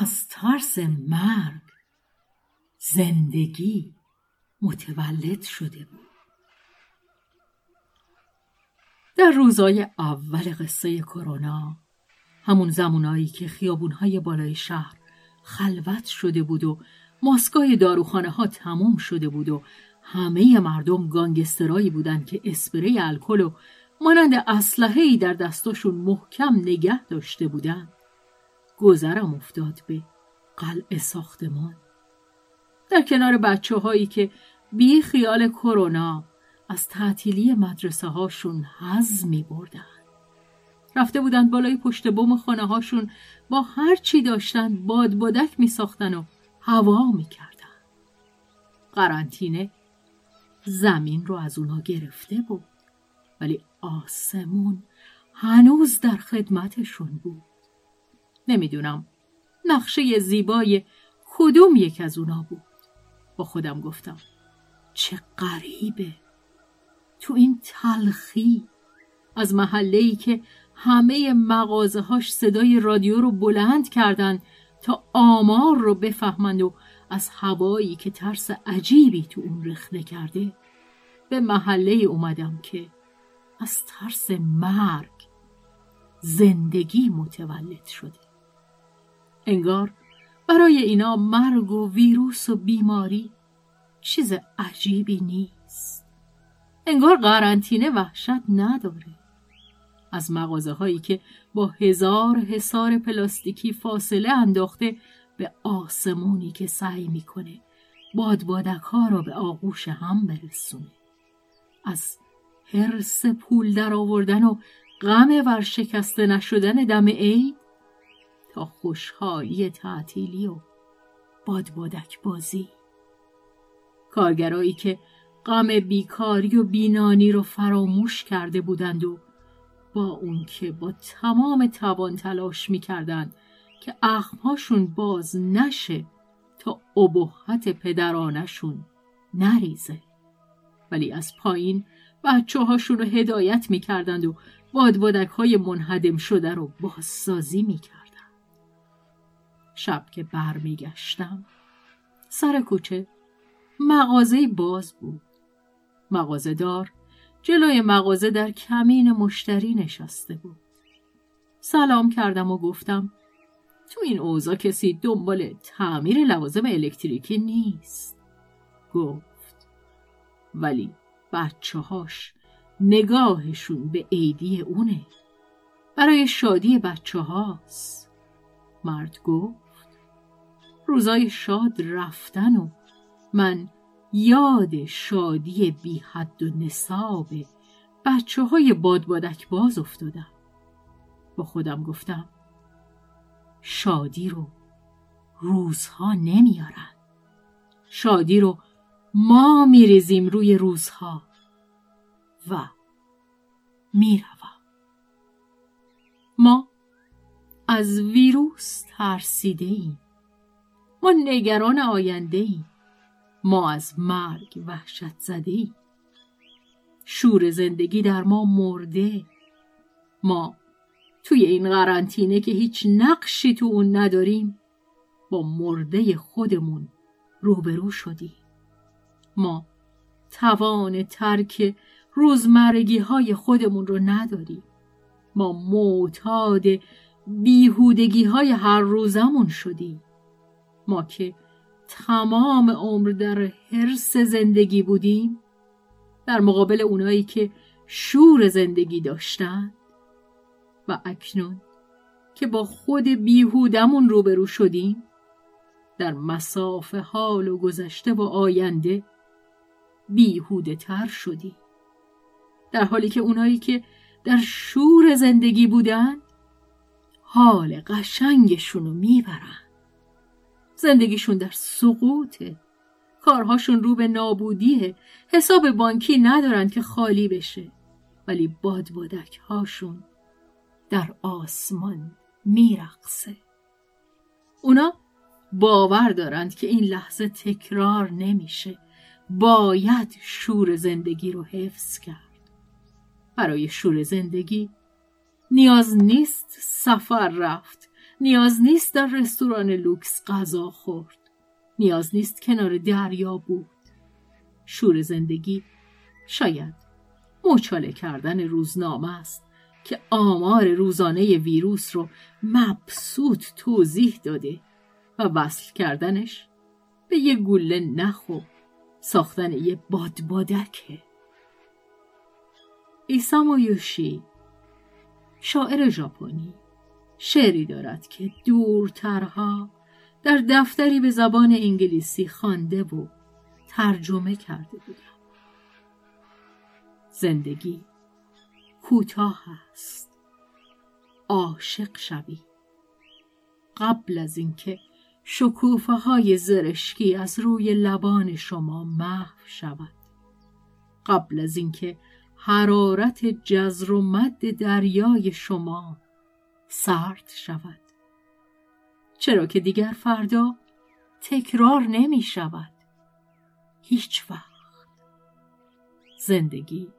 از ترس مرگ. زندگی متولد شده بود. در روزای اول قصه کرونا همون زمانایی که خیابونهای بالای شهر خلوت شده بود و ماسکای داروخانه ها تموم شده بود و همه مردم گانگسترایی بودند که اسپری الکل و مانند اسلحه‌ای در دستاشون محکم نگه داشته بودند. گذرم افتاد به قلع ساختمان در کنار بچه هایی که بی خیال کرونا از تعطیلی مدرسه هاشون حز می بردن. رفته بودند بالای پشت بوم خانه هاشون با هر چی داشتن باد بادک می ساختن و هوا می کردن. قرنطینه زمین رو از اونا گرفته بود ولی آسمون هنوز در خدمتشون بود. نمی‌دونم. نقشه زیبای کدوم یک از اونا بود. با خودم گفتم چه غریبه. تو این تلخی از محله ای که همه مغازه هاش صدای رادیو رو بلند کردن تا آمار رو بفهمند و از هوایی که ترس عجیبی تو اون رخنه کرده به محله اومدم که از ترس مرگ زندگی متولد شده. انگار برای اینا مرگ و ویروس و بیماری چیز عجیبی نیست. انگار قرنطینه وحشت نداره. از مغازه هایی که با هزار حسار پلاستیکی فاصله انداخته به آسمونی که سعی می‌کنه بادبادک ها را به آغوش هم برسونه. از حرس پول در آوردن و غم ورشکسته نشدن دم عید تا خوشحالی تعطیلی و بادبادک بازی. کارگرایی که غم بیکاری و بینانی رو فراموش کرده بودند و با اون که با تمام توان تلاش می‌کردند که اخمهاشون باز نشه تا ابهت پدرانشون نریزه. ولی از پایین بچه هاشون رو هدایت می‌کردند و بادبادک های منهدم شده رو بازسازی می‌کردند شب که برمیگشتم. سر کوچه. مغازه باز بود. مغازه دار جلوی مغازه در کمین مشتری نشسته بود. سلام کردم و گفتم تو این اوضاع کسی دنبال تعمیر لوازم الکتریکی نیست. گفت ولی بچه هاش نگاهشون به عیدی اونه. برای شادی بچه هاست مرد گفت روزای شاد رفتن و من یاد شادی بی حد و نصاب بچه های بادبادک باز افتادم. با خودم گفتم شادی رو روزها نمیارن. شادی رو ما میریزیم روی روزها و می‌روم. ما از ویروس ترسیده ایم نگران آینده ایم ما از مرگ وحشت زده ایم شور زندگی در ما مرده. ما توی این قرنطینه که هیچ نقشی تو اون نداریم با مرده خودمون روبرو شدیم. ما توان ترک روزمرگی های خودمون رو نداریم. ما معتاد بیهودگی های هر روزمون شدیم. ما که تمام عمر در حرس زندگی بودیم در مقابل اونایی که شور زندگی داشتند و اکنون که با خود بیهودمون روبرو شدیم در مساف حال و گذشته و آینده بیهوده تر شدیم. در حالی که اونایی که در شور زندگی بودن حال قشنگشون رو می‌برن زندگیشون در سقوطه. کارهاشون رو به نابودیه. حساب بانکی ندارن که خالی بشه. ولی بادبادک هاشون در آسمان میرقصه. اونا باور دارند که این لحظه تکرار نمیشه. باید شور زندگی رو حفظ کرد. برای شور زندگی نیاز نیست سفر رفت. نیاز نیست در رستوران لوکس غذا خورد. نیاز نیست کنار دریا بود. شور زندگی شاید مچاله کردن روزنامه است که آمار روزانه ویروس رو مبسوط توضیح داده و وصل کردنش به یه گله نخو ساختن یه بادبادکه ایسامو یوشی شاعر ژاپنی. شعری دارد که دورترها در دفتری به زبان انگلیسی خوانده و ترجمه کرده بودم زندگی کوتاه است. عاشق شوی. قبل از اینکه شکوفه های زرشکی از روی لبان شما محو شود. قبل از اینکه حرارت جزر و مد دریای شما سرد شود. چرا که دیگر فردا تکرار نمی شود. هیچ وقت. زندگی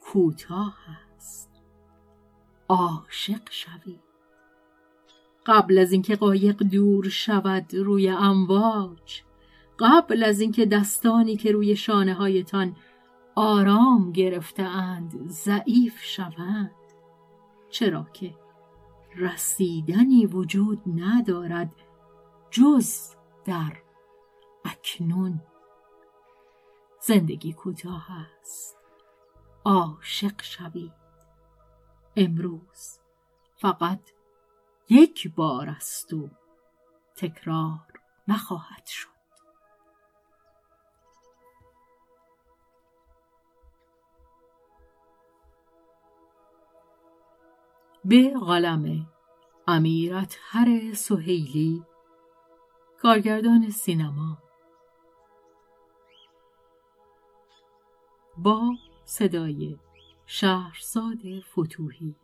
کوتاه است. عاشق شوید قبل از اینکه قایق دور شود روی امواج قبل از اینکه دستانی که روی شانه هایتان آرام گرفته اند ضعیف شوند چرا که رسیدنی وجود ندارد جز در اکنون. زندگی کوتاه است. عاشق شوید. امروز فقط یک بار است و تکرار نخواهد شد. به قلم امیرت هر سهیلی کارگردان سینما. با صدای شهرزاد فتوحی.